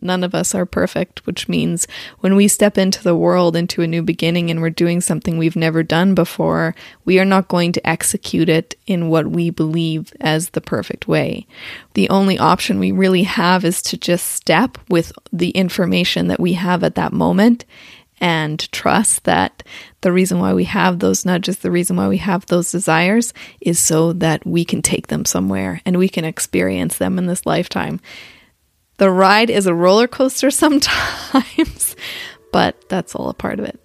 None of us are perfect, which means when we step into the world, into a new beginning, and we're doing something we've never done before, we are not going to execute it in what we believe as the perfect way. The only option we really have is to just step with the information that we have at that moment and trust that the reason why we have those nudges, the reason why we have those desires is so that we can take them somewhere and we can experience them in this lifetime. The ride is a roller coaster sometimes, but that's all a part of it.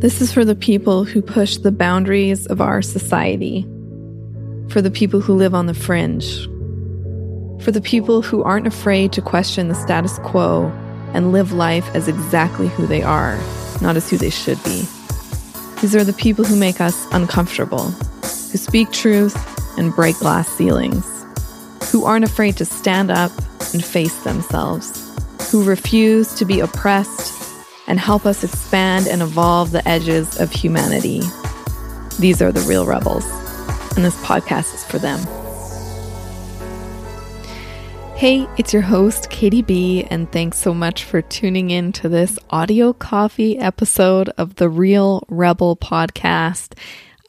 This is for the people who push the boundaries of our society, for the people who live on the fringe, for the people who aren't afraid to question the status quo and live life as exactly who they are, not as who they should be. These are the people who make us uncomfortable, who speak truth and break glass ceilings who aren't afraid to stand up and face themselves, who refuse to be oppressed and help us expand and evolve the edges of humanity. These are the real rebels, and this podcast is for them. Hey, it's your host, Katie B, and thanks so much for tuning in to this audio coffee episode of the Real Rebel podcast.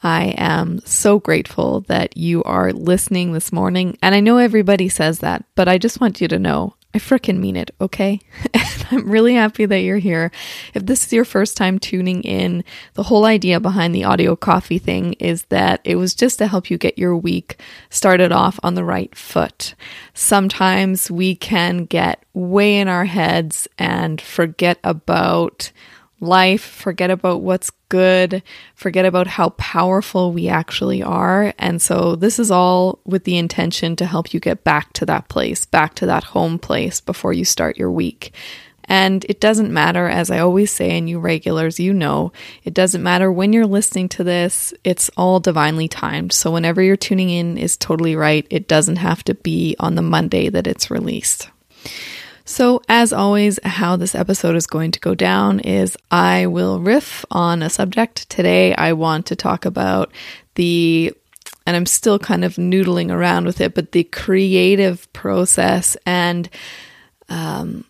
I am so grateful that you are listening this morning. And I know everybody says that, but I just want you to know I fricking mean it, okay? I'm really happy that you're here. If this is your first time tuning in, the whole idea behind the audio coffee thing is that it was just to help you get your week started off on the right foot. Sometimes we can get way in our heads and forget about life, forget about what's good, forget about how powerful we actually are. And so, this is all with the intention to help you get back to that place, back to that home place before you start your week. And it doesn't matter, as I always say, and you regulars, you know, it doesn't matter when you're listening to this, it's all divinely timed. So, whenever you're tuning in is totally right. It doesn't have to be on the Monday that it's released. So, as always, how this episode is going to go down is I will riff on a subject. Today, I want to talk about the, and I'm still kind of noodling around with it, but the creative process and um,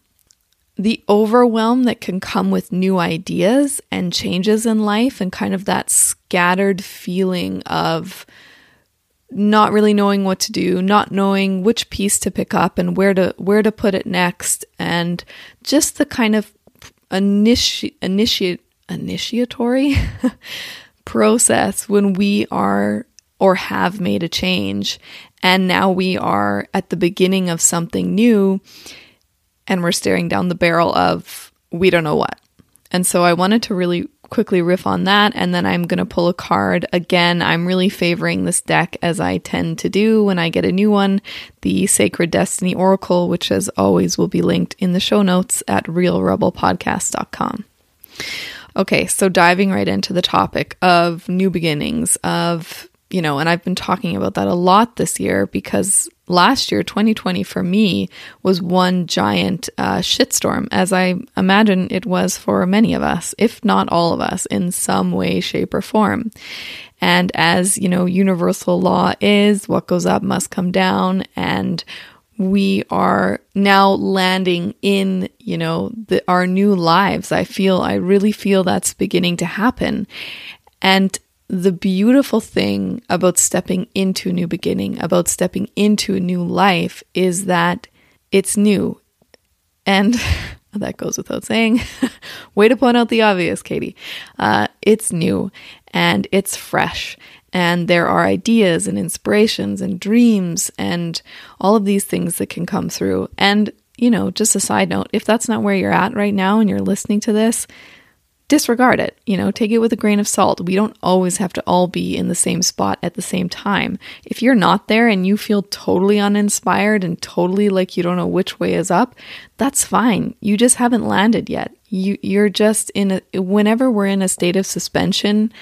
the overwhelm that can come with new ideas and changes in life, and kind of that scattered feeling of not really knowing what to do, not knowing which piece to pick up and where to where to put it next, and just the kind of initi- initiate initiatory process when we are or have made a change and now we are at the beginning of something new and we're staring down the barrel of we don't know what. And so I wanted to really quickly riff on that and then I'm going to pull a card. Again, I'm really favoring this deck as I tend to do when I get a new one, the Sacred Destiny Oracle, which as always will be linked in the show notes at realrebelpodcast.com. Okay, so diving right into the topic of new beginnings, of, you know, and I've been talking about that a lot this year because last year, 2020, for me, was one giant uh, shitstorm, as I imagine it was for many of us, if not all of us, in some way, shape, or form. And as you know, universal law is what goes up must come down. And we are now landing in, you know, the, our new lives. I feel, I really feel that's beginning to happen. And the beautiful thing about stepping into a new beginning, about stepping into a new life, is that it's new. And that goes without saying. Way to point out the obvious, Katie. Uh, it's new and it's fresh. And there are ideas and inspirations and dreams and all of these things that can come through. And, you know, just a side note if that's not where you're at right now and you're listening to this, disregard it. You know, take it with a grain of salt. We don't always have to all be in the same spot at the same time. If you're not there and you feel totally uninspired and totally like you don't know which way is up, that's fine. You just haven't landed yet. You you're just in a whenever we're in a state of suspension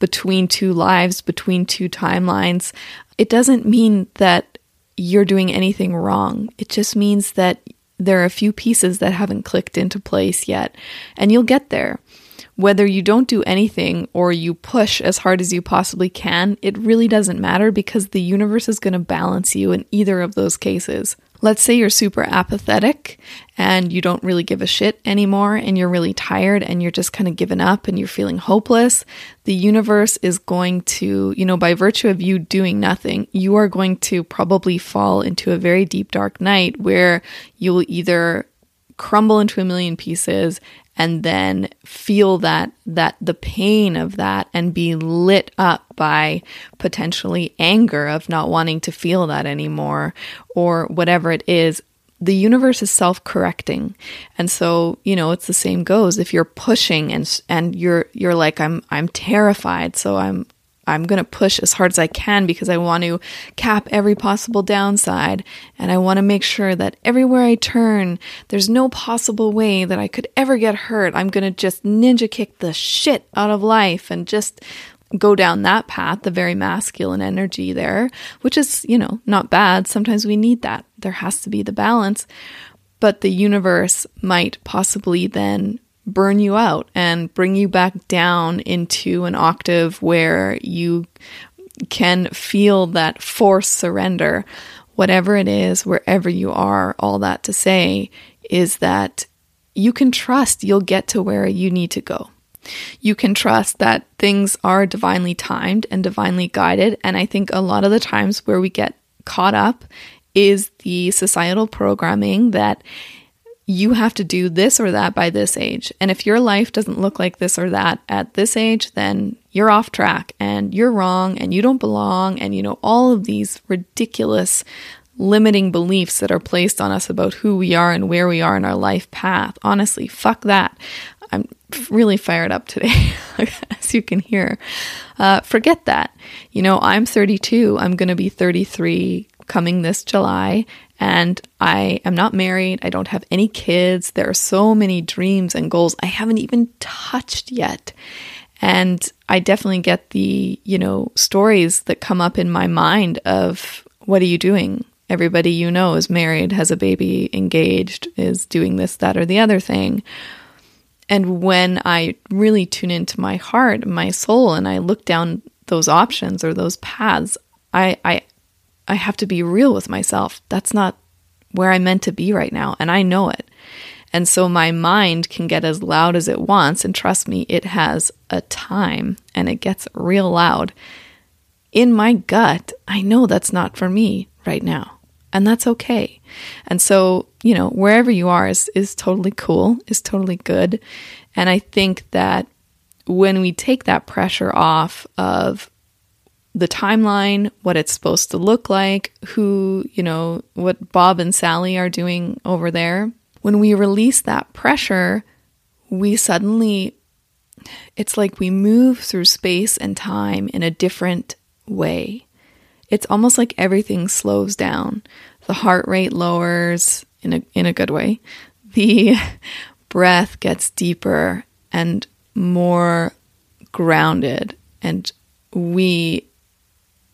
between two lives, between two timelines, it doesn't mean that you're doing anything wrong. It just means that there are a few pieces that haven't clicked into place yet, and you'll get there whether you don't do anything or you push as hard as you possibly can, it really doesn't matter because the universe is going to balance you in either of those cases. let's say you're super apathetic and you don't really give a shit anymore and you're really tired and you're just kind of given up and you're feeling hopeless, the universe is going to, you know, by virtue of you doing nothing, you are going to probably fall into a very deep, dark night where you'll either crumble into a million pieces and then feel that that the pain of that and be lit up by potentially anger of not wanting to feel that anymore or whatever it is. The universe is self-correcting. And so you know it's the same goes. If you're pushing and and you're you're like i'm i'm terrified so i'm I'm going to push as hard as I can because I want to cap every possible downside. And I want to make sure that everywhere I turn, there's no possible way that I could ever get hurt. I'm going to just ninja kick the shit out of life and just go down that path, the very masculine energy there, which is, you know, not bad. Sometimes we need that. There has to be the balance. But the universe might possibly then burn you out and bring you back down into an octave where you can feel that forced surrender. Whatever it is, wherever you are, all that to say is that you can trust you'll get to where you need to go. You can trust that things are divinely timed and divinely guided. And I think a lot of the times where we get caught up is the societal programming that you have to do this or that by this age. And if your life doesn't look like this or that at this age, then you're off track and you're wrong and you don't belong. And, you know, all of these ridiculous limiting beliefs that are placed on us about who we are and where we are in our life path. Honestly, fuck that. I'm really fired up today, as you can hear. Uh, forget that. You know, I'm 32. I'm going to be 33 coming this July, and I am not married. I don't have any kids. There are so many dreams and goals I haven't even touched yet. And I definitely get the, you know, stories that come up in my mind of what are you doing? Everybody you know is married, has a baby, engaged, is doing this, that, or the other thing. And when I really tune into my heart, my soul, and I look down those options or those paths, I, I I have to be real with myself. That's not where I'm meant to be right now, and I know it. And so my mind can get as loud as it wants, and trust me, it has a time and it gets real loud. In my gut, I know that's not for me right now, and that's okay. And so, you know, wherever you are is, is totally cool, is totally good. And I think that when we take that pressure off of the timeline, what it's supposed to look like, who, you know, what Bob and Sally are doing over there. When we release that pressure, we suddenly, it's like we move through space and time in a different way. It's almost like everything slows down. The heart rate lowers in a, in a good way. The breath gets deeper and more grounded, and we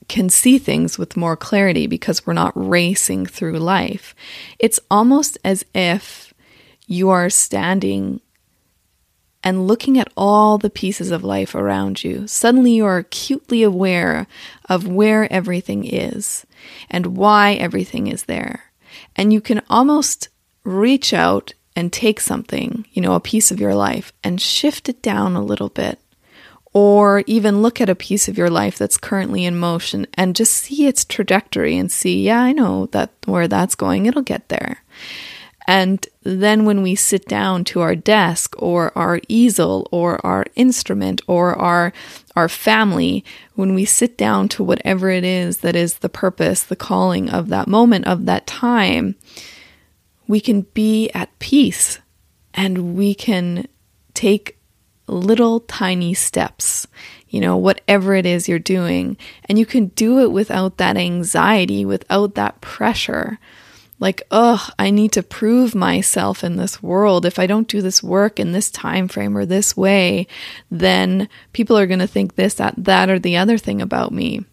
can see things with more clarity because we're not racing through life. It's almost as if you are standing and looking at all the pieces of life around you. Suddenly you are acutely aware of where everything is and why everything is there. And you can almost reach out and take something, you know, a piece of your life and shift it down a little bit or even look at a piece of your life that's currently in motion and just see its trajectory and see, yeah, I know that where that's going, it'll get there. And then when we sit down to our desk or our easel or our instrument or our our family, when we sit down to whatever it is that is the purpose, the calling of that moment of that time, we can be at peace and we can take little tiny steps, you know, whatever it is you're doing. And you can do it without that anxiety, without that pressure. Like, ugh, I need to prove myself in this world. If I don't do this work in this time frame or this way, then people are going to think this, that, that, or the other thing about me.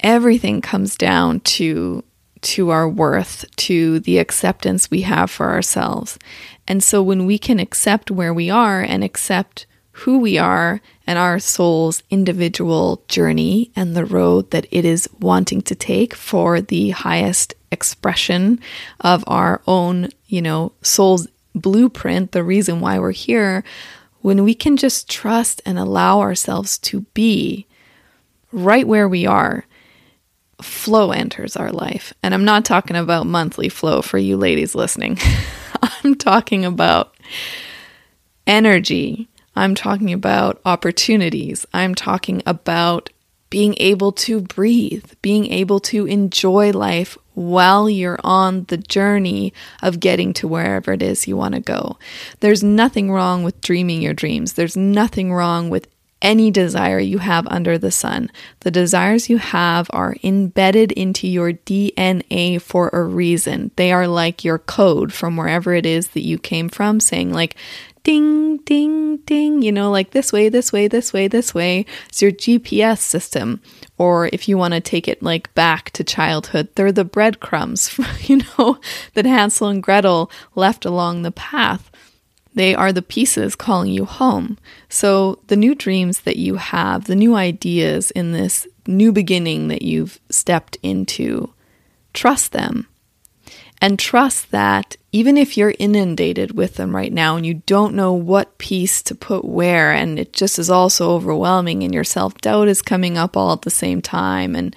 Everything comes down to to our worth, to the acceptance we have for ourselves. And so when we can accept where we are and accept who we are and our soul's individual journey and the road that it is wanting to take for the highest expression of our own, you know, soul's blueprint, the reason why we're here, when we can just trust and allow ourselves to be right where we are, flow enters our life. And I'm not talking about monthly flow for you ladies listening. I'm talking about energy. I'm talking about opportunities. I'm talking about being able to breathe, being able to enjoy life while you're on the journey of getting to wherever it is you want to go. There's nothing wrong with dreaming your dreams. There's nothing wrong with any desire you have under the sun. The desires you have are embedded into your DNA for a reason. They are like your code from wherever it is that you came from, saying, like, ding, ding, ding, you know, like this way, this way, this way, this way. It's your GPS system. Or if you want to take it like back to childhood, they're the breadcrumbs, you know, that Hansel and Gretel left along the path. They are the pieces calling you home. So, the new dreams that you have, the new ideas in this new beginning that you've stepped into, trust them. And trust that even if you're inundated with them right now and you don't know what piece to put where, and it just is all so overwhelming, and your self doubt is coming up all at the same time, and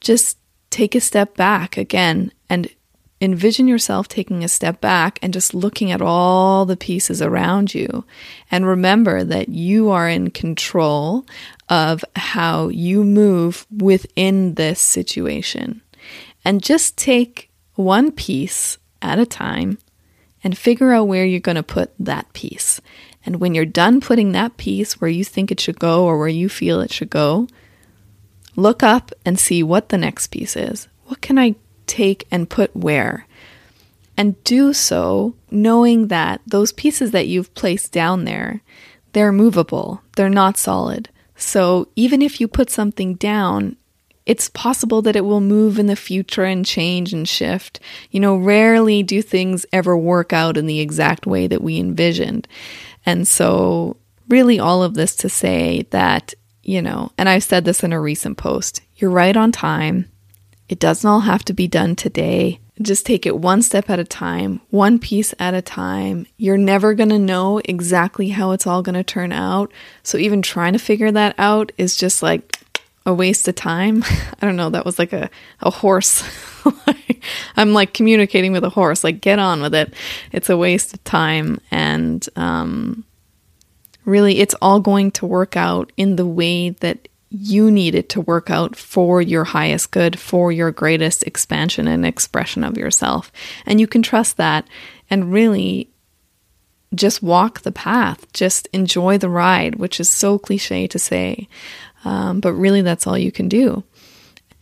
just take a step back again and envision yourself taking a step back and just looking at all the pieces around you. And remember that you are in control of how you move within this situation. And just take one piece at a time and figure out where you're going to put that piece. And when you're done putting that piece where you think it should go or where you feel it should go, look up and see what the next piece is. What can I take and put where. And do so knowing that those pieces that you've placed down there, they're movable, they're not solid. So even if you put something down, it's possible that it will move in the future and change and shift. You know, rarely do things ever work out in the exact way that we envisioned. And so, really, all of this to say that, you know, and I've said this in a recent post you're right on time. It doesn't all have to be done today. Just take it one step at a time, one piece at a time. You're never going to know exactly how it's all going to turn out. So even trying to figure that out is just like a waste of time. I don't know, that was like a, a horse. I'm like communicating with a horse, like get on with it. It's a waste of time. And um, really, it's all going to work out in the way that you need it to work out for your highest good, for your greatest expansion and expression of yourself. And you can trust that and really just walk the path, just enjoy the ride, which is so cliche to say. Um, but really, that's all you can do.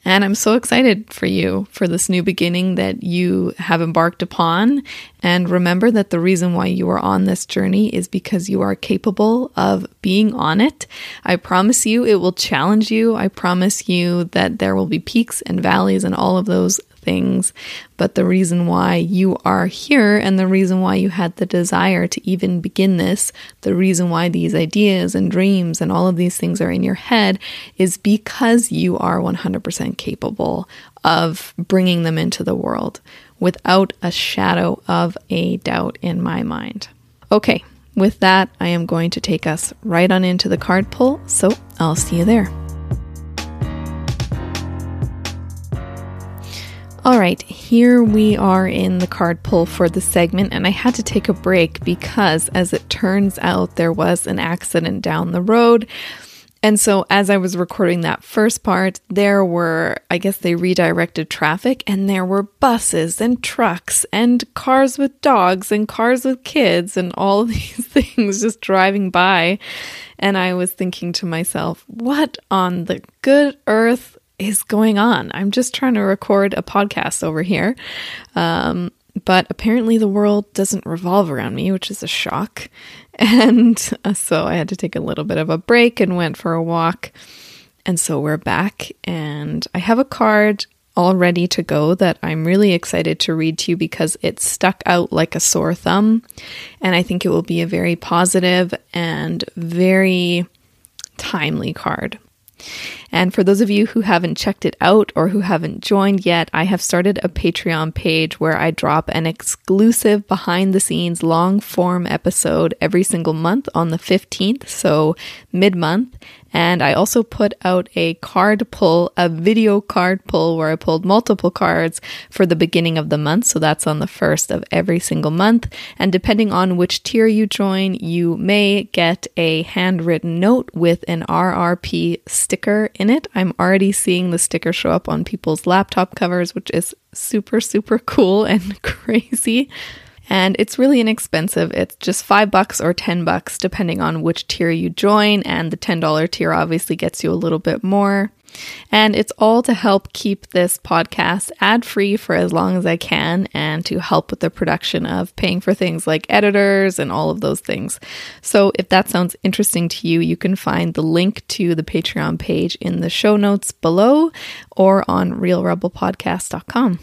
And I'm so excited for you for this new beginning that you have embarked upon. And remember that the reason why you are on this journey is because you are capable of being on it. I promise you it will challenge you. I promise you that there will be peaks and valleys and all of those things, but the reason why you are here and the reason why you had the desire to even begin this, the reason why these ideas and dreams and all of these things are in your head is because you are 100% capable of bringing them into the world without a shadow of a doubt in my mind. Okay, with that, I am going to take us right on into the card pull, so I'll see you there. All right, here we are in the card pull for the segment, and I had to take a break because, as it turns out, there was an accident down the road. And so, as I was recording that first part, there were, I guess they redirected traffic, and there were buses and trucks and cars with dogs and cars with kids and all these things just driving by. And I was thinking to myself, what on the good earth is going on? I'm just trying to record a podcast over here. Um, but apparently, the world doesn't revolve around me, which is a shock. And uh, so I had to take a little bit of a break and went for a walk. And so we're back, and I have a card all ready to go that I'm really excited to read to you because it stuck out like a sore thumb. And I think it will be a very positive and very timely card. And for those of you who haven't checked it out or who haven't joined yet, I have started a Patreon page where I drop an exclusive behind the scenes long form episode every single month on the 15th, so mid month. And I also put out a card pull, a video card pull where I pulled multiple cards for the beginning of the month. So that's on the first of every single month. And depending on which tier you join, you may get a handwritten note with an RRP sticker in it. I'm already seeing the sticker show up on people's laptop covers, which is super, super cool and crazy and it's really inexpensive. It's just five bucks or 10 bucks, depending on which tier you join. And the $10 tier obviously gets you a little bit more. And it's all to help keep this podcast ad free for as long as I can and to help with the production of paying for things like editors and all of those things. So if that sounds interesting to you, you can find the link to the Patreon page in the show notes below or on realrebelpodcast.com.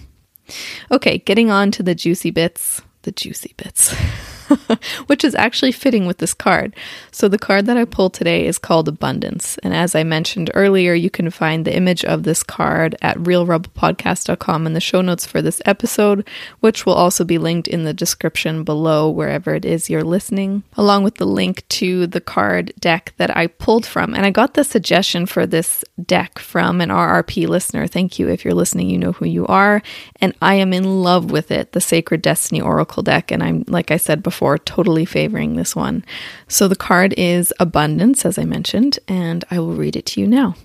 Okay, getting on to the juicy bits the juicy bits. which is actually fitting with this card. So, the card that I pulled today is called Abundance. And as I mentioned earlier, you can find the image of this card at realrebelpodcast.com in the show notes for this episode, which will also be linked in the description below wherever it is you're listening, along with the link to the card deck that I pulled from. And I got the suggestion for this deck from an RRP listener. Thank you. If you're listening, you know who you are. And I am in love with it, the Sacred Destiny Oracle deck. And I'm, like I said before, before, totally favoring this one. So the card is Abundance, as I mentioned, and I will read it to you now.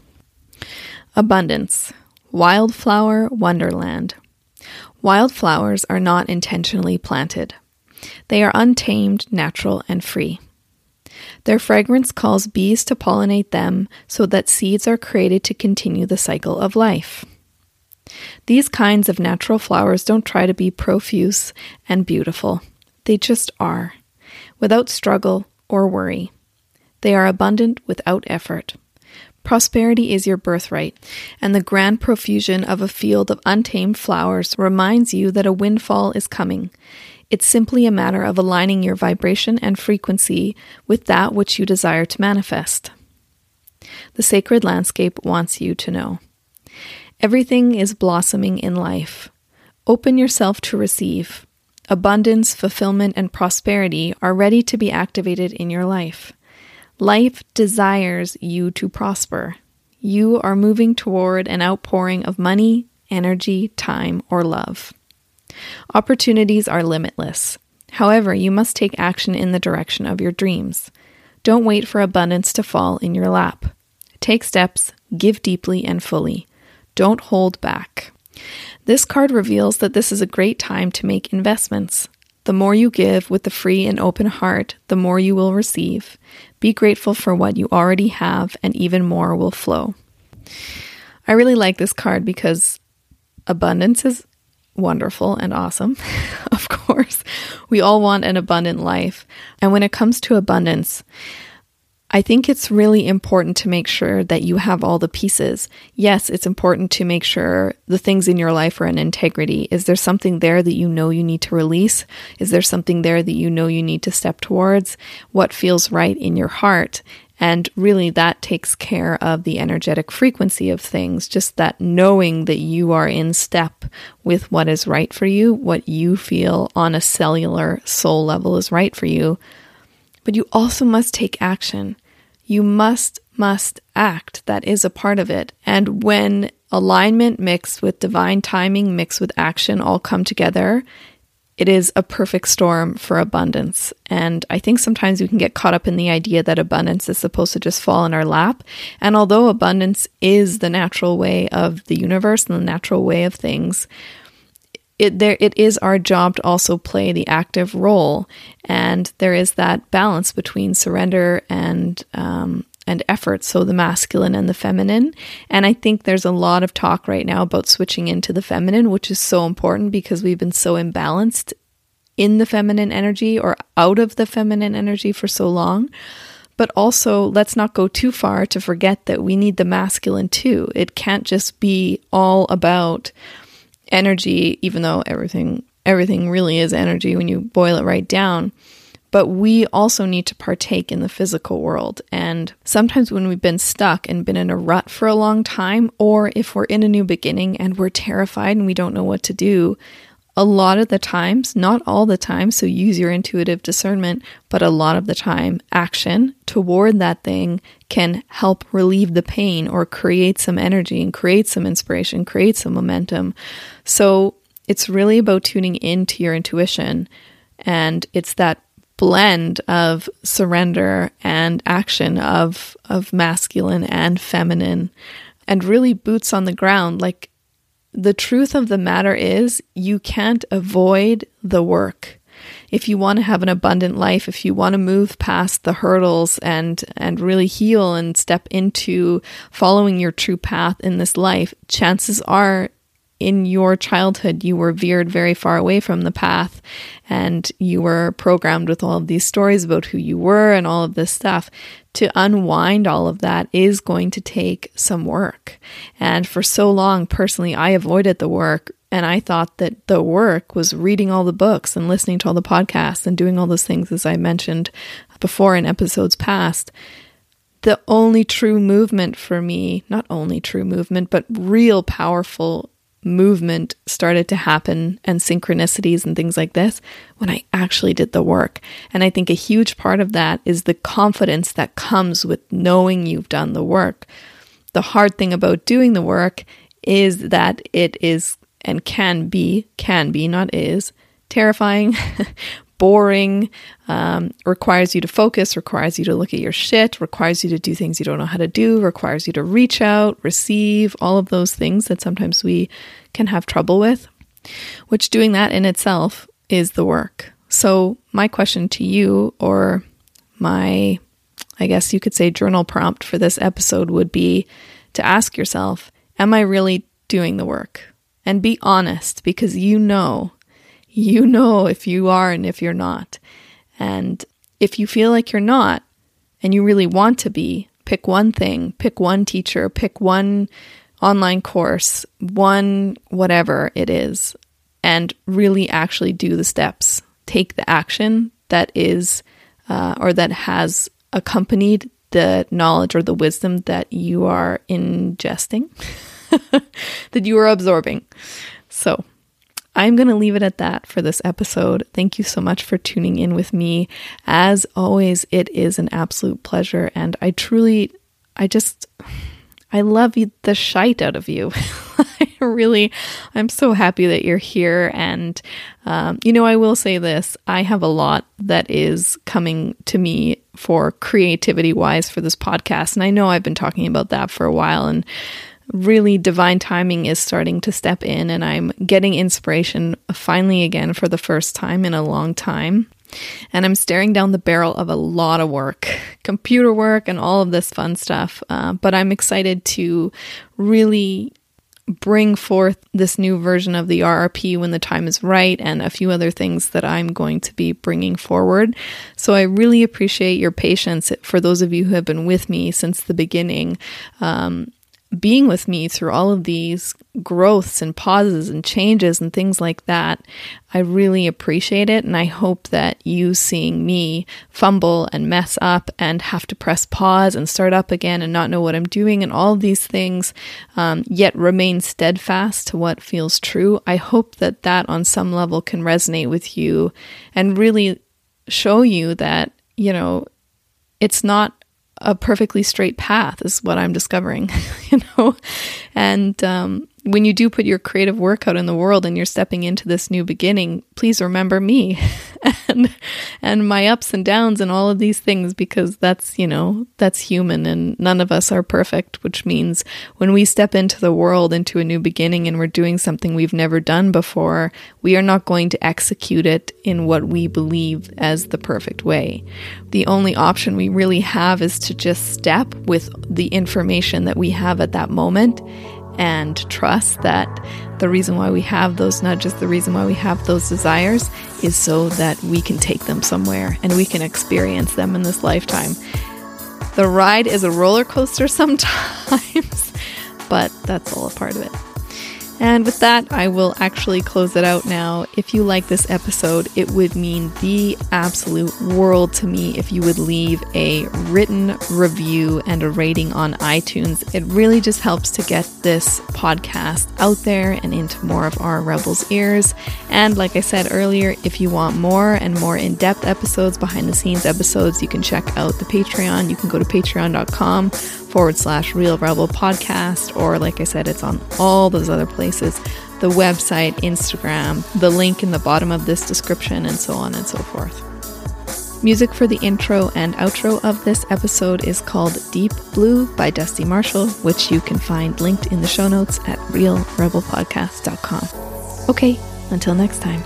Abundance, Wildflower Wonderland. Wildflowers are not intentionally planted. They are untamed, natural, and free. Their fragrance calls bees to pollinate them so that seeds are created to continue the cycle of life. These kinds of natural flowers don't try to be profuse and beautiful. They just are, without struggle or worry. They are abundant without effort. Prosperity is your birthright, and the grand profusion of a field of untamed flowers reminds you that a windfall is coming. It's simply a matter of aligning your vibration and frequency with that which you desire to manifest. The sacred landscape wants you to know. Everything is blossoming in life. Open yourself to receive abundance, fulfillment, and prosperity are ready to be activated in your life. Life desires you to prosper. You are moving toward an outpouring of money, energy, time, or love. Opportunities are limitless. However, you must take action in the direction of your dreams. Don't wait for abundance to fall in your lap. Take steps, give deeply and fully. Don't hold back. This card reveals that this is a great time to make investments. The more you give with the free and open heart, the more you will receive. Be grateful for what you already have, and even more will flow. I really like this card because abundance is wonderful and awesome. of course, we all want an abundant life. And when it comes to abundance, I think it's really important to make sure that you have all the pieces. Yes, it's important to make sure the things in your life are in integrity. Is there something there that you know you need to release? Is there something there that you know you need to step towards? What feels right in your heart? And really, that takes care of the energetic frequency of things, just that knowing that you are in step with what is right for you, what you feel on a cellular soul level is right for you but you also must take action. You must, must act. That is a part of it. And when alignment mixed with divine timing, mixed with action all come together, it is a perfect storm for abundance. And I think sometimes we can get caught up in the idea that abundance is supposed to just fall in our lap. And although abundance is the natural way of the universe and the natural way of things, it there it is our job to also play the active role, and there is that balance between surrender and um, and effort, so the masculine and the feminine. And I think there's a lot of talk right now about switching into the feminine, which is so important because we've been so imbalanced in the feminine energy or out of the feminine energy for so long. But also, let's not go too far to forget that we need the masculine too. It can't just be all about energy, even though everything everything really is energy when you boil it right down. But we also need to partake in the physical world. And sometimes when we've been stuck and been in a rut for a long time, or if we're in a new beginning and we're terrified and we don't know what to do, a lot of the times, not all the time, so use your intuitive discernment, but a lot of the time, action toward that thing can help relieve the pain or create some energy and create some inspiration, create some momentum. So it's really about tuning into your intuition. And it's that blend of surrender and action of of masculine and feminine and really boots on the ground like the truth of the matter is you can't avoid the work. If you want to have an abundant life if you want to move past the hurdles and and really heal and step into following your true path in this life chances are in your childhood you were veered very far away from the path and you were programmed with all of these stories about who you were and all of this stuff. To unwind all of that is going to take some work. And for so long personally i avoided the work. And i thought that the work was reading all the books and listening to all the podcasts and doing all those things as i mentioned before in episodes past. The only true movement for me, not only true movement, but real powerful movement started to happen and synchronicities and things like this when I actually did the work. And I think a huge part of that is the confidence that comes with knowing you've done the work. The hard thing about doing the work is that it is and can be, can be, not is, terrifying, boring, um, requires you to focus, requires you to look at your shit, requires you to do things you don't know how to do, requires you to reach out, receive, all of those things that sometimes we can have trouble with, which doing that in itself is the work. So, my question to you, or my, I guess you could say, journal prompt for this episode would be to ask yourself, Am I really doing the work? And be honest because you know you know if you are and if you're not. And if you feel like you're not and you really want to be, pick one thing, pick one teacher, pick one online course, one whatever it is, and really actually do the steps. Take the action that is uh, or that has accompanied the knowledge or the wisdom that you are ingesting, that you are absorbing. So, I'm going to leave it at that for this episode. Thank you so much for tuning in with me. As always, it is an absolute pleasure. And I truly, I just, I love the shite out of you. I really, I'm so happy that you're here. And, um, you know, I will say this I have a lot that is coming to me for creativity wise for this podcast. And I know I've been talking about that for a while. And, really divine timing is starting to step in and I'm getting inspiration finally again for the first time in a long time. And I'm staring down the barrel of a lot of work, computer work, and all of this fun stuff. Uh, but I'm excited to really bring forth this new version of the RRP when the time is right, and a few other things that I'm going to be bringing forward. So I really appreciate your patience for those of you who have been with me since the beginning. Um, being with me through all of these growths and pauses and changes and things like that. I really appreciate it. And I hope that you seeing me fumble and mess up and have to press pause and start up again and not know what I'm doing and all these things, um, yet remain steadfast to what feels true. I hope that that on some level can resonate with you and really show you that, you know, it's not a perfectly straight path is what I'm discovering, you know? And um, when you do put your creative work out in the world and you're stepping into this new beginning, please remember me and and my ups and downs and all of these things because that's, you know, that's human and none of us are perfect, which means when we step into the world into a new beginning and we're doing something we've never done before, we are not going to execute it in what we believe as the perfect way. The only option we really have is to just step with the information that we have at that moment and trust that the reason why we have those nudges, the reason why we have those desires is so that we can take them somewhere and we can experience them in this lifetime. The ride is a roller coaster sometimes, but that's all a part of it. And with that, I will actually close it out now. If you like this episode, it would mean the absolute world to me if you would leave a written review and a rating on iTunes. It really just helps to get this podcast out there and into more of our Rebels' ears. And like I said earlier, if you want more and more in depth episodes, behind the scenes episodes, you can check out the Patreon. You can go to patreon.com forward slash Real Rebel podcast, or like I said, it's on all those other places the website, Instagram, the link in the bottom of this description, and so on and so forth. Music for the intro and outro of this episode is called Deep Blue by Dusty Marshall, which you can find linked in the show notes at realrebelpodcast.com. Okay, until next time.